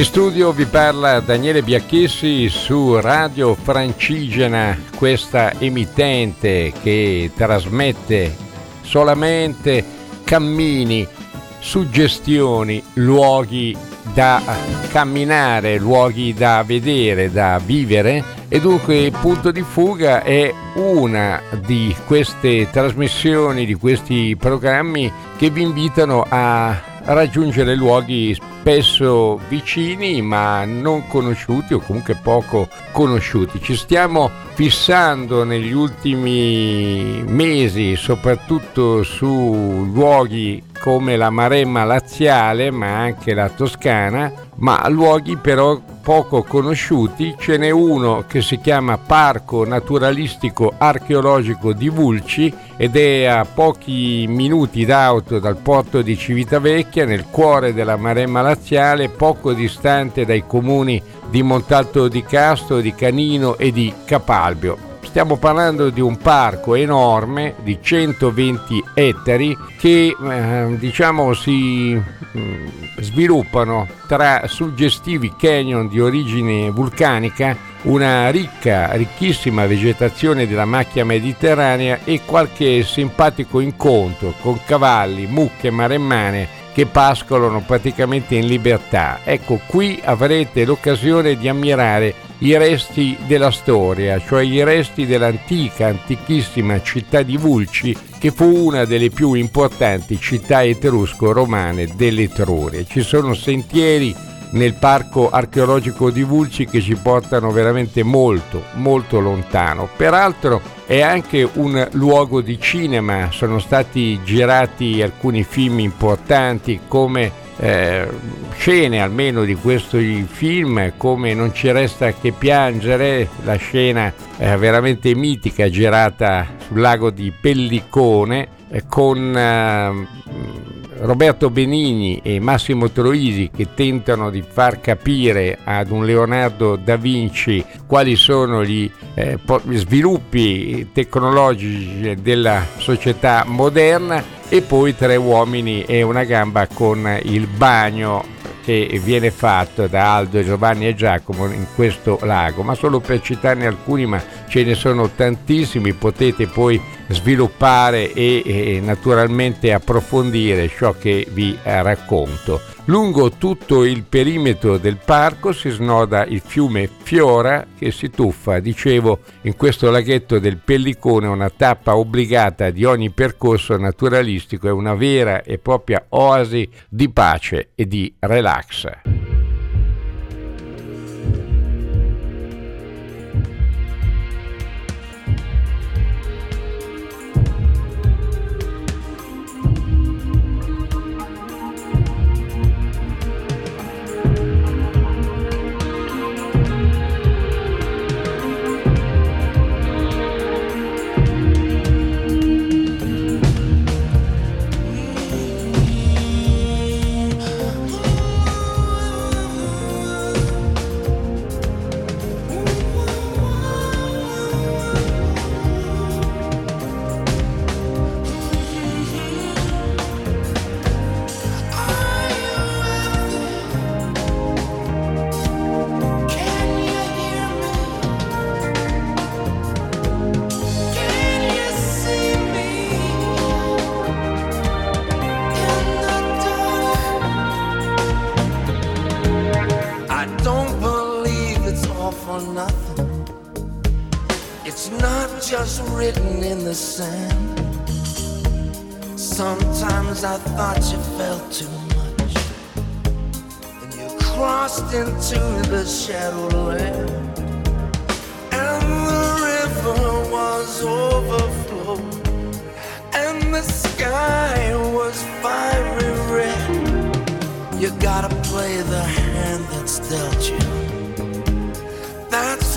In studio vi parla Daniele Biacchessi su Radio Francigena, questa emittente che trasmette solamente cammini, suggestioni, luoghi da camminare, luoghi da vedere, da vivere. E dunque il punto di fuga è una di queste trasmissioni, di questi programmi che vi invitano a raggiungere luoghi spesso vicini ma non conosciuti o comunque poco conosciuti. Ci stiamo fissando negli ultimi mesi soprattutto su luoghi come la Maremma laziale ma anche la Toscana, ma luoghi però poco conosciuti. Ce n'è uno che si chiama Parco Naturalistico Archeologico di Vulci ed è a pochi minuti d'auto dal porto di Civitavecchia, nel cuore della Maremma laziale, poco distante dai comuni di Montalto di Castro, di Canino e di Capalbio. Stiamo parlando di un parco enorme di 120 ettari che eh, diciamo si mh, mm, sviluppano tra suggestivi canyon di origine vulcanica, una ricca, ricchissima vegetazione della macchia mediterranea e qualche simpatico incontro con cavalli, mucche maremmane che pascolano praticamente in libertà. Ecco, qui avrete l'occasione di ammirare i resti della storia, cioè i resti dell'antica, antichissima città di Vulci, che fu una delle più importanti città etrusco-romane dell'Etruria. Ci sono sentieri nel parco archeologico di Vulci che ci portano veramente molto, molto lontano. Peraltro è anche un luogo di cinema, sono stati girati alcuni film importanti come eh, scene almeno di questi film come Non ci resta che piangere, la scena eh, veramente mitica girata sul lago di Pellicone eh, con eh, Roberto Benigni e Massimo Troisi che tentano di far capire ad un Leonardo da Vinci quali sono gli eh, sviluppi tecnologici della società moderna e poi tre uomini e una gamba con il bagno che viene fatto da Aldo, Giovanni e Giacomo in questo lago, ma solo per citarne alcuni, ma ce ne sono tantissimi, potete poi sviluppare e, e naturalmente approfondire ciò che vi racconto. Lungo tutto il perimetro del parco si snoda il fiume Fiora che si tuffa, dicevo, in questo laghetto del Pellicone, una tappa obbligata di ogni percorso naturalistico, è una vera e propria oasi di pace e di relax. for nothing. It's not just written in the sand. Sometimes I thought you felt too much, and you crossed into the shadowland, and the river was overflowed, and the sky was fiery red. You gotta play the hand that's dealt you.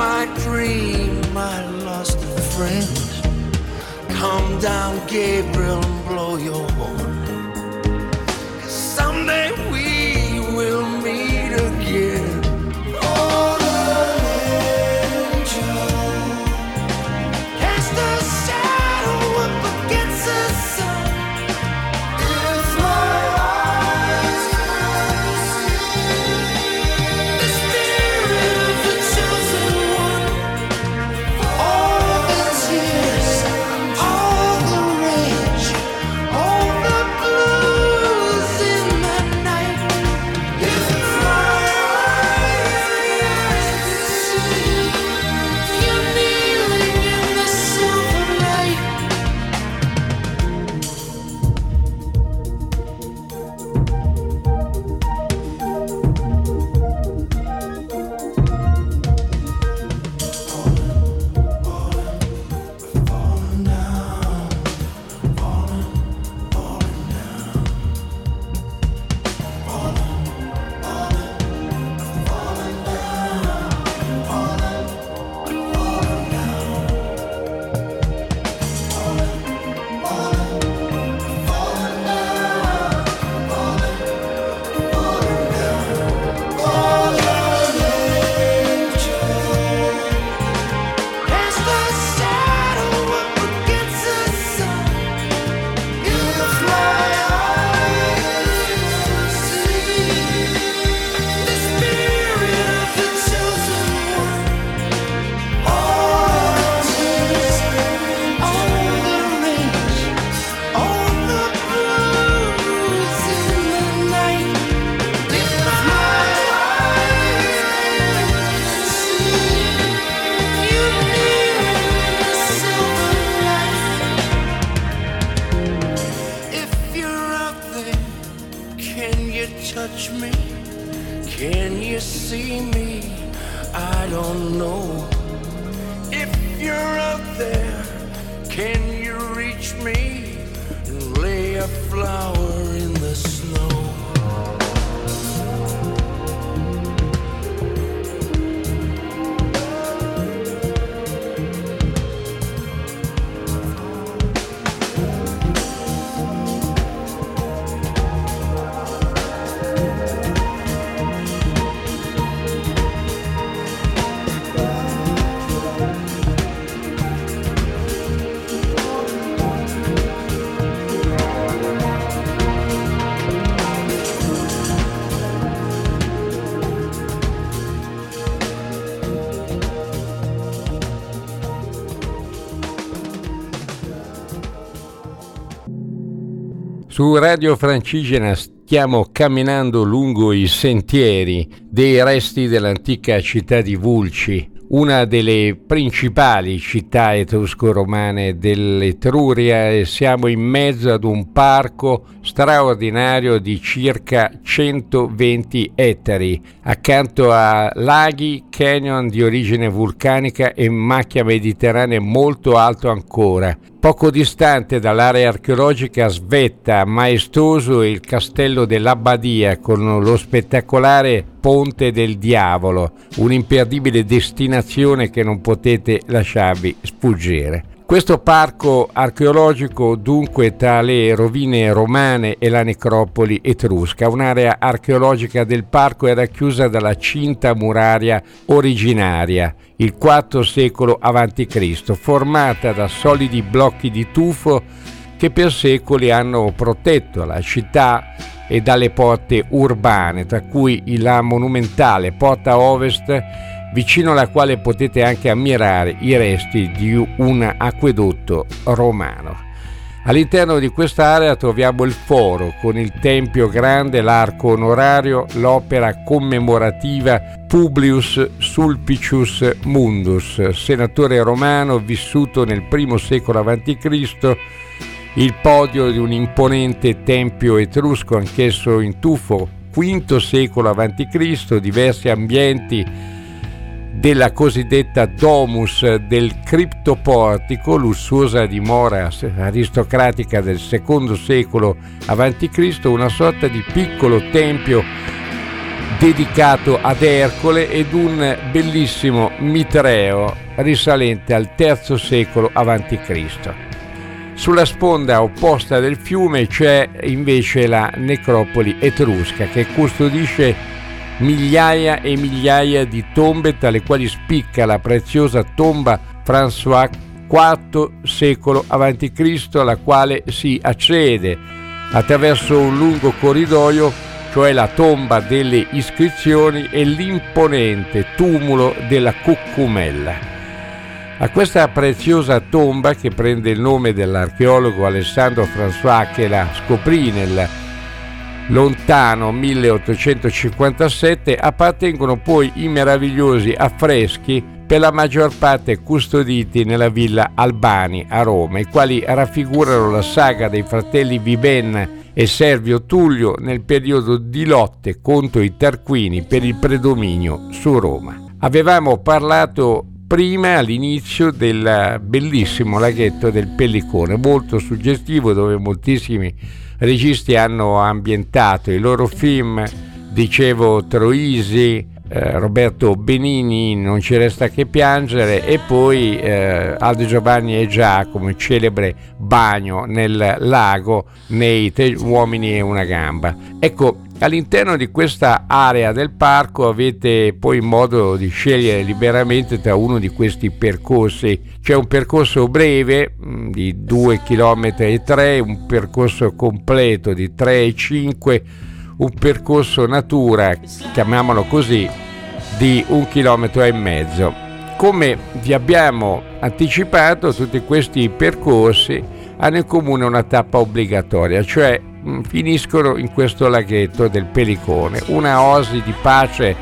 My dream, I lost friend. Come down, Gabriel, and blow your horn. Someday we Su Radio Francigena stiamo camminando lungo i sentieri dei resti dell'antica città di Vulci, una delle principali città etrusco-romane dell'Etruria e siamo in mezzo ad un parco straordinario di circa 120 ettari, accanto a laghi, canyon di origine vulcanica e macchia mediterranea molto alto ancora. Poco distante dall'area archeologica svetta maestoso il castello dell'Abbadia con lo spettacolare Ponte del Diavolo, un'imperdibile destinazione che non potete lasciarvi sfuggire. Questo parco archeologico dunque tra le rovine romane e la necropoli etrusca, un'area archeologica del parco era chiusa dalla cinta muraria originaria, il IV secolo a.C., formata da solidi blocchi di tufo che per secoli hanno protetto la città e dalle porte urbane, tra cui la monumentale porta ovest vicino alla quale potete anche ammirare i resti di un acquedotto romano. All'interno di quest'area troviamo il foro con il tempio grande, l'arco onorario, l'opera commemorativa Publius Sulpicius Mundus, senatore romano vissuto nel I secolo a.C., il podio di un imponente tempio etrusco, anch'esso in tufo, V secolo a.C., diversi ambienti della cosiddetta domus del criptoportico, lussuosa dimora aristocratica del secondo secolo a.C., una sorta di piccolo tempio dedicato ad Ercole ed un bellissimo mitreo risalente al III secolo a.C. Sulla sponda opposta del fiume c'è invece la necropoli etrusca che custodisce migliaia e migliaia di tombe tra le quali spicca la preziosa tomba François IV secolo a.C. alla quale si accede attraverso un lungo corridoio, cioè la tomba delle iscrizioni e l'imponente tumulo della Cuccumella. A questa preziosa tomba, che prende il nome dell'archeologo Alessandro François che la scoprì nel lontano 1857, appartengono poi i meravigliosi affreschi per la maggior parte custoditi nella villa Albani a Roma, i quali raffigurano la saga dei fratelli Viben e Servio Tullio nel periodo di lotte contro i Tarquini per il predominio su Roma. Avevamo parlato prima all'inizio del bellissimo laghetto del Pellicone, molto suggestivo dove moltissimi registi hanno ambientato i loro film, dicevo Troisi, eh, Roberto Benini, Non ci resta che piangere, e poi eh, Aldo Giovanni e Giacomo, celebre bagno nel lago nei Tre uomini e una gamba. Ecco, all'interno di questa area del parco avete poi modo di scegliere liberamente tra uno di questi percorsi. C'è un percorso breve mm, di 2 km 3, un percorso completo di 3 e 5 un percorso natura, chiamiamolo così, di un chilometro e mezzo. Come vi abbiamo anticipato, tutti questi percorsi hanno in comune una tappa obbligatoria, cioè finiscono in questo laghetto del Pelicone, una oasi di pace,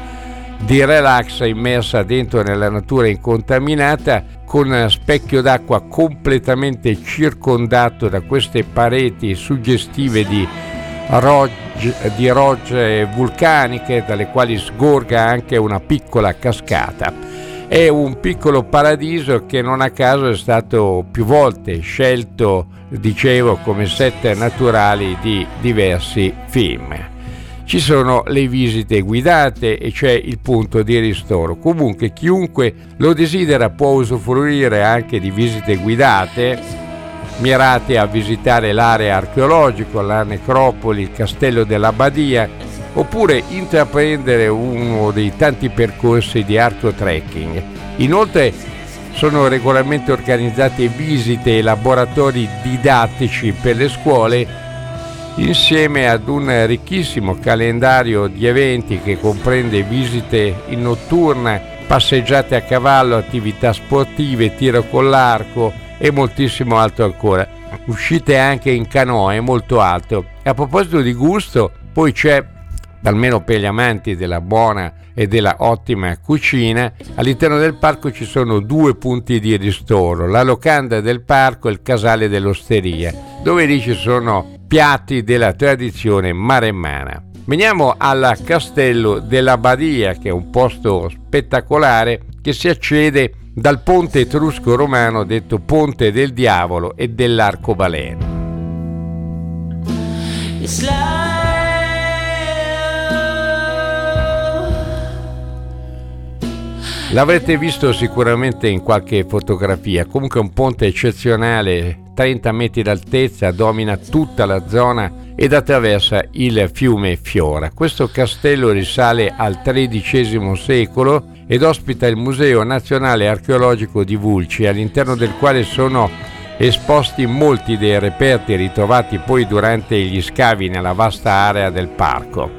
di relax immersa dentro nella natura incontaminata, con specchio d'acqua completamente circondato da queste pareti suggestive di rogge, di rogge vulcaniche dalle quali sgorga anche una piccola cascata. È un piccolo paradiso che non a caso è stato più volte scelto, dicevo, come set naturali di diversi film. Ci sono le visite guidate e c'è il punto di ristoro. Comunque chiunque lo desidera può usufruire anche di visite guidate mirate a visitare l'area archeologica, la necropoli, il castello dell'Abbadia, oppure intraprendere uno dei tanti percorsi di arco trekking. Inoltre sono regolarmente organizzate visite e laboratori didattici per le scuole insieme ad un ricchissimo calendario di eventi che comprende visite in notturna, passeggiate a cavallo, attività sportive, tiro con l'arco, e moltissimo altro ancora. Uscite anche in canoa, è molto alto. E a proposito di gusto, poi c'è, almeno per gli amanti della buona e della ottima cucina, all'interno del parco ci sono due punti di ristoro, la locanda del parco e il casale dell'osteria, dove lì ci sono piatti della tradizione maremmana. Veniamo al castello della Badia, che è un posto spettacolare che si accede dal ponte etrusco romano detto Ponte del Diavolo e dell'Arcobaleno. L'avrete visto sicuramente in qualche fotografia, comunque un ponte eccezionale, 30 metri d'altezza, domina tutta la zona ed attraversa il fiume Fiora. Questo castello risale al XIII secolo ed ospita il Museo Nazionale Archeologico di Vulci, all'interno del quale sono esposti molti dei reperti ritrovati poi durante gli scavi nella vasta area del parco.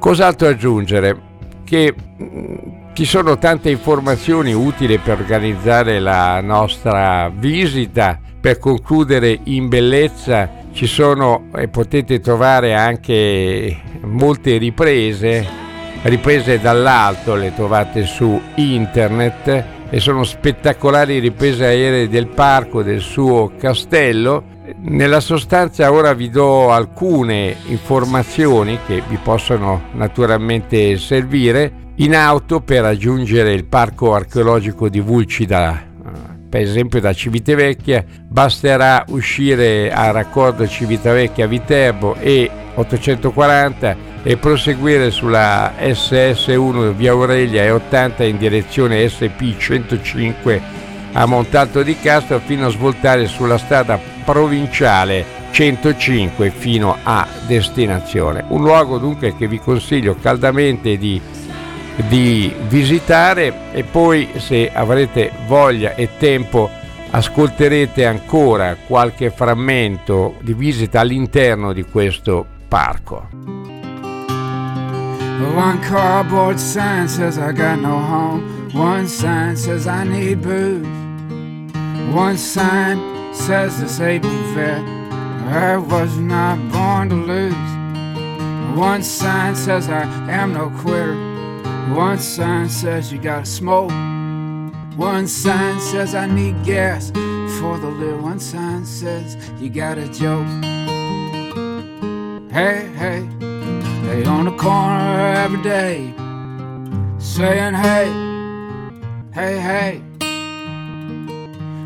Cos'altro aggiungere? Che mm, ci sono tante informazioni utili per organizzare la nostra visita, per concludere in bellezza ci sono e potete trovare anche molte riprese riprese dall'alto, le trovate su internet e sono spettacolari riprese aeree del parco, del suo castello. Nella sostanza ora vi do alcune informazioni che vi possono naturalmente servire in auto per raggiungere il parco archeologico di Vulcida per esempio da Civitavecchia, basterà uscire a raccordo Civitavecchia Viterbo e 840 e proseguire sulla SS1 via Aurelia e 80 in direzione SP 105 a Montalto di Castro fino a svoltare sulla strada provinciale 105 fino a destinazione. Un luogo dunque che vi consiglio caldamente di, di visitare e poi se avrete voglia e tempo ascolterete ancora qualche frammento di visita all'interno di questo parco. One cardboard sign says I got no home. One sign says I need booze. One sign says disabled vet. I was not born to lose. One sign says I am no quitter. One sign says you gotta smoke. One sign says I need gas for the little. One sign says you got a joke. Hey, hey, they on the corner every day saying hey, hey, hey.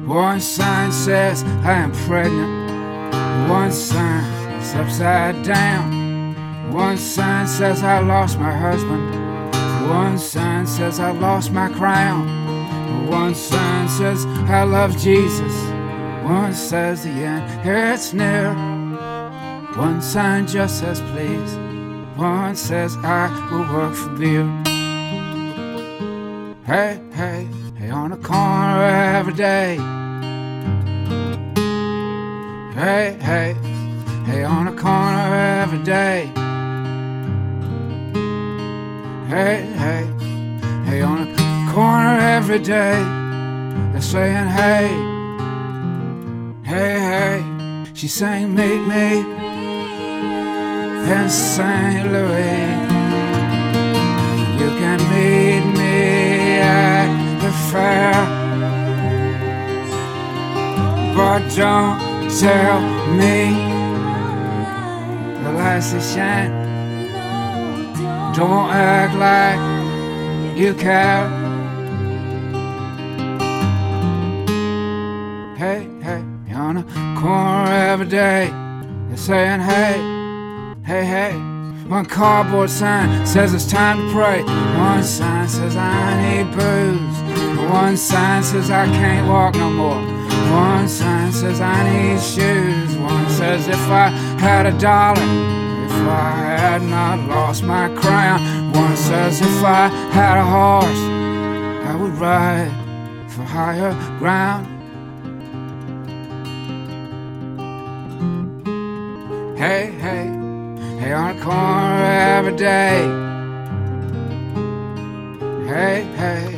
One sign says I am pregnant. One sign is upside down. One sign says I lost my husband. One sign says I lost my crown. One sign says, I love Jesus. One says, the end, it's near. One sign just says, please. One says, I will work for beer. Hey, hey, hey, on the corner every day. Hey, hey, hey, on the corner every day. Hey, hey, hey, on the corner every day. They're saying, hey, hey, hey. She sang, meet me in St. Louis. You can meet me at the fair. But don't tell me the lights are shine. Don't act like you care. hey, hey, you're on a corner every day. They're saying, hey, hey, hey. One cardboard sign says it's time to pray. One sign says I need booze. One sign says I can't walk no more. One sign says I need shoes. One says if I had a dollar, I had not lost my crown. Once as if I had a horse, I would ride for higher ground. Hey, hey, hey, on the corner every day. Hey, hey,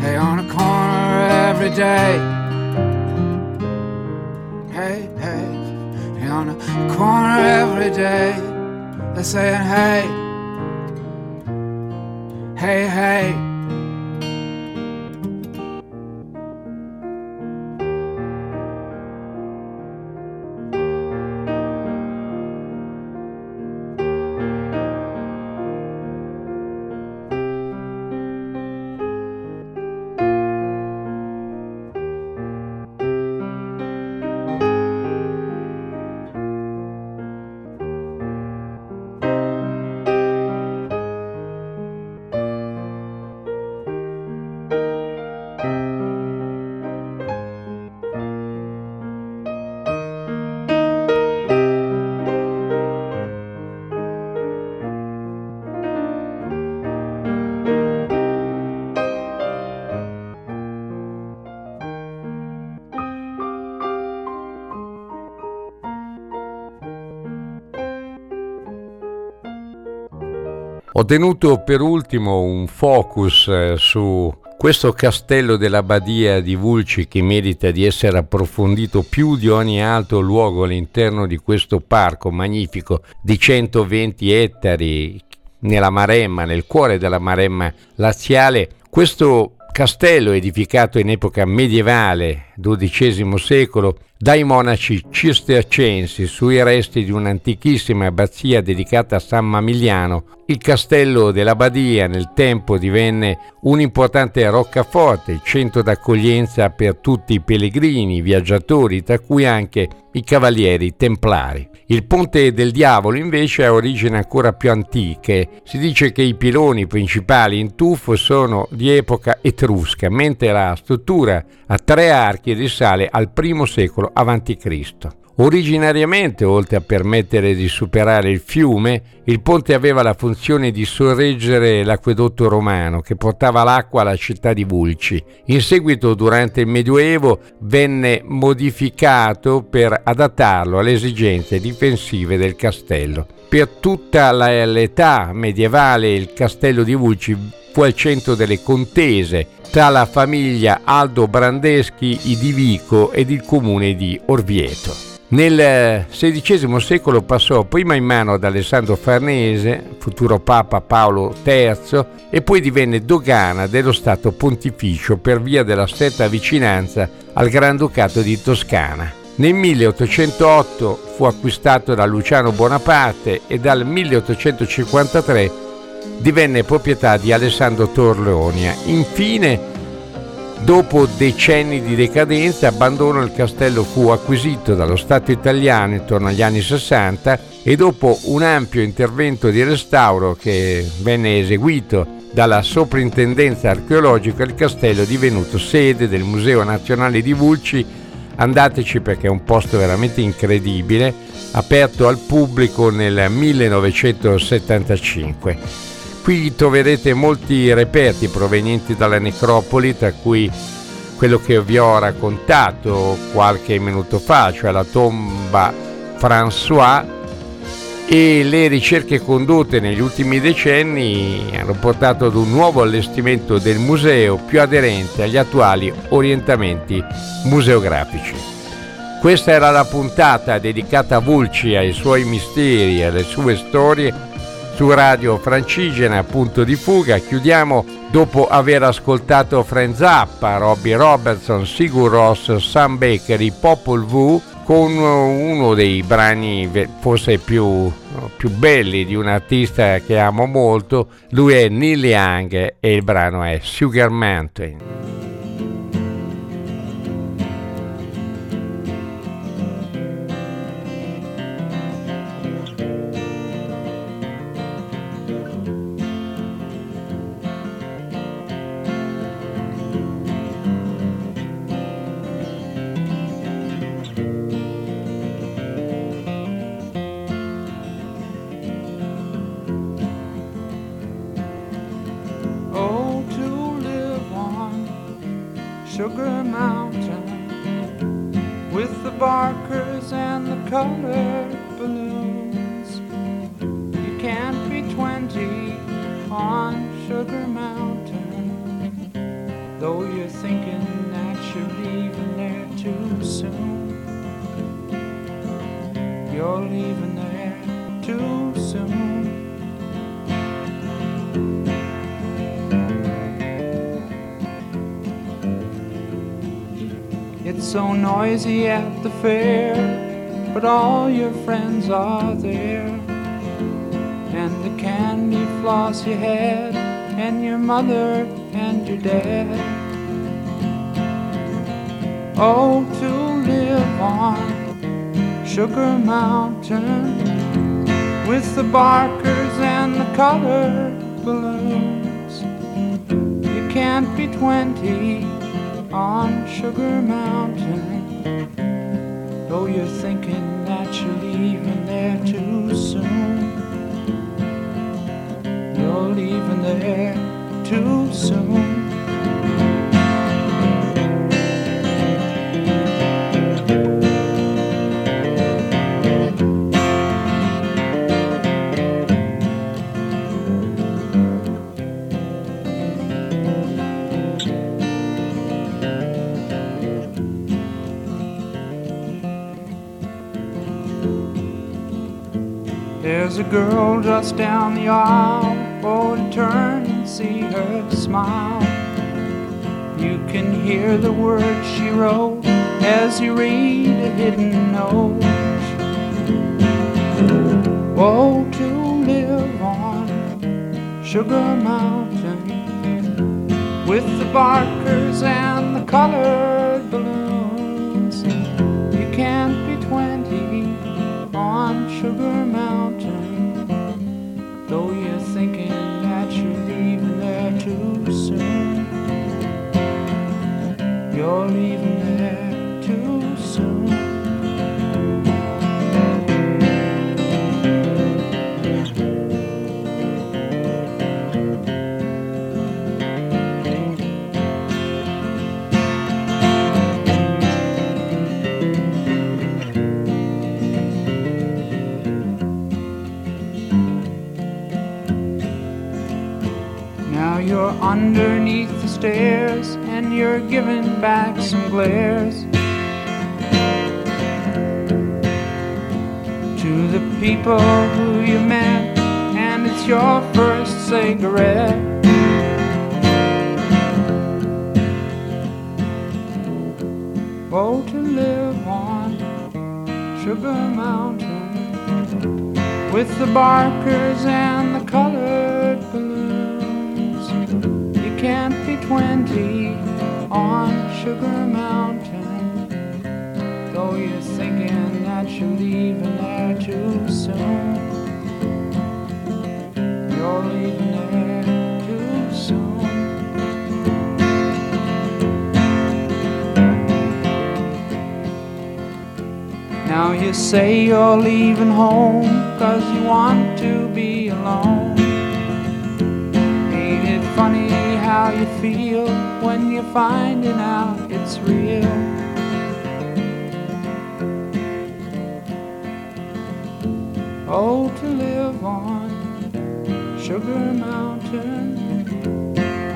hey, on the corner every day. Hey, hey, hey, on the corner every day. They're saying, hey, hey, hey. Ho tenuto per ultimo un focus eh, su questo castello della Badia di Vulci che merita di essere approfondito più di ogni altro luogo all'interno di questo parco magnifico di 120 ettari nella Maremma, nel cuore della Maremma laziale. Questo castello edificato in epoca medievale, XII secolo, dai monaci cistercensi sui resti di un'antichissima abbazia dedicata a San Mamiliano, Il castello dell'Abbadia nel tempo divenne un importante roccaforte, centro d'accoglienza per tutti i pellegrini, viaggiatori, tra cui anche i cavalieri templari. Il Ponte del Diavolo invece ha origini ancora più antiche. Si dice che i piloni principali in tuffo sono di epoca etrusca, mentre la struttura a tre archi risale al I secolo a.C. Originariamente, oltre a permettere di superare il fiume, il ponte aveva la funzione di sorreggere l'acquedotto romano che portava l'acqua alla città di Vulci. In seguito, durante il Medioevo, venne modificato per adattarlo alle esigenze difensive del castello. Per tutta l'età medievale il castello di Vulci fu al centro delle contese tra la famiglia Aldo Brandeschi di Vico ed il comune di Orvieto. Nel XVI secolo passò prima in mano ad Alessandro Farnese, futuro Papa Paolo III, e poi divenne dogana dello Stato Pontificio per via della stretta vicinanza al Granducato di Toscana. Nel 1808 fu acquistato da Luciano Bonaparte e dal 1853 divenne proprietà di Alessandro Torlonia. Infine Dopo decenni di decadenza, abbandono il castello fu acquisito dallo Stato italiano intorno agli anni 60 e dopo un ampio intervento di restauro che venne eseguito dalla soprintendenza archeologica, il castello è divenuto sede del Museo Nazionale di Vulci. Andateci perché è un posto veramente incredibile, aperto al pubblico nel 1975. Qui troverete molti reperti provenienti dalla necropoli, tra cui quello che vi ho raccontato qualche minuto fa, cioè la tomba François e le ricerche condotte negli ultimi decenni hanno portato ad un nuovo allestimento del museo più aderente agli attuali orientamenti museografici. Questa era la puntata dedicata a Vulci, ai suoi misteri e alle sue storie su Radio Francigena, punto di fuga. Chiudiamo dopo aver ascoltato Frank Zappa, Robbie Robertson, Sigur Ross, Sam Baker, i Popol V con uno dei brani forse più, più belli di un artista che amo molto. Lui è Neil Young e il brano è Sugar Mountain. colored balloons. You can't be 20 on Sugar Mountain, though you're thinking that you're leaving there too soon. You're leaving there too soon. It's so noisy at the fair but all your friends are there. And the candy floss you had, and your mother and your dad. Oh, to live on Sugar Mountain with the barkers and the color balloons. You can't be twenty on Sugar Mountain. Though you're thinking that you're leaving there too soon, you're leaving there too soon. There's a girl just down the aisle. Oh, to turn and see her smile. You can hear the words she wrote as you read a hidden note. Oh, to live on Sugar Mountain with the barkers and the colored stairs and you're giving back some glares to the people who you met, and it's your first cigarette. Oh, to live on Sugar Mountain with the barkers and 20 on Sugar Mountain, though you're thinking that you're leaving there too soon. You're leaving there too soon. Now you say you're leaving home cause you want to be alone. How you feel when you're finding out it's real? Oh, to live on Sugar Mountain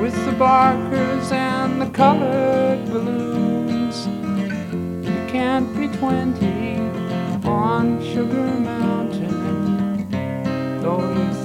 with the barkers and the colored balloons. You can't be 20 on Sugar Mountain, though you're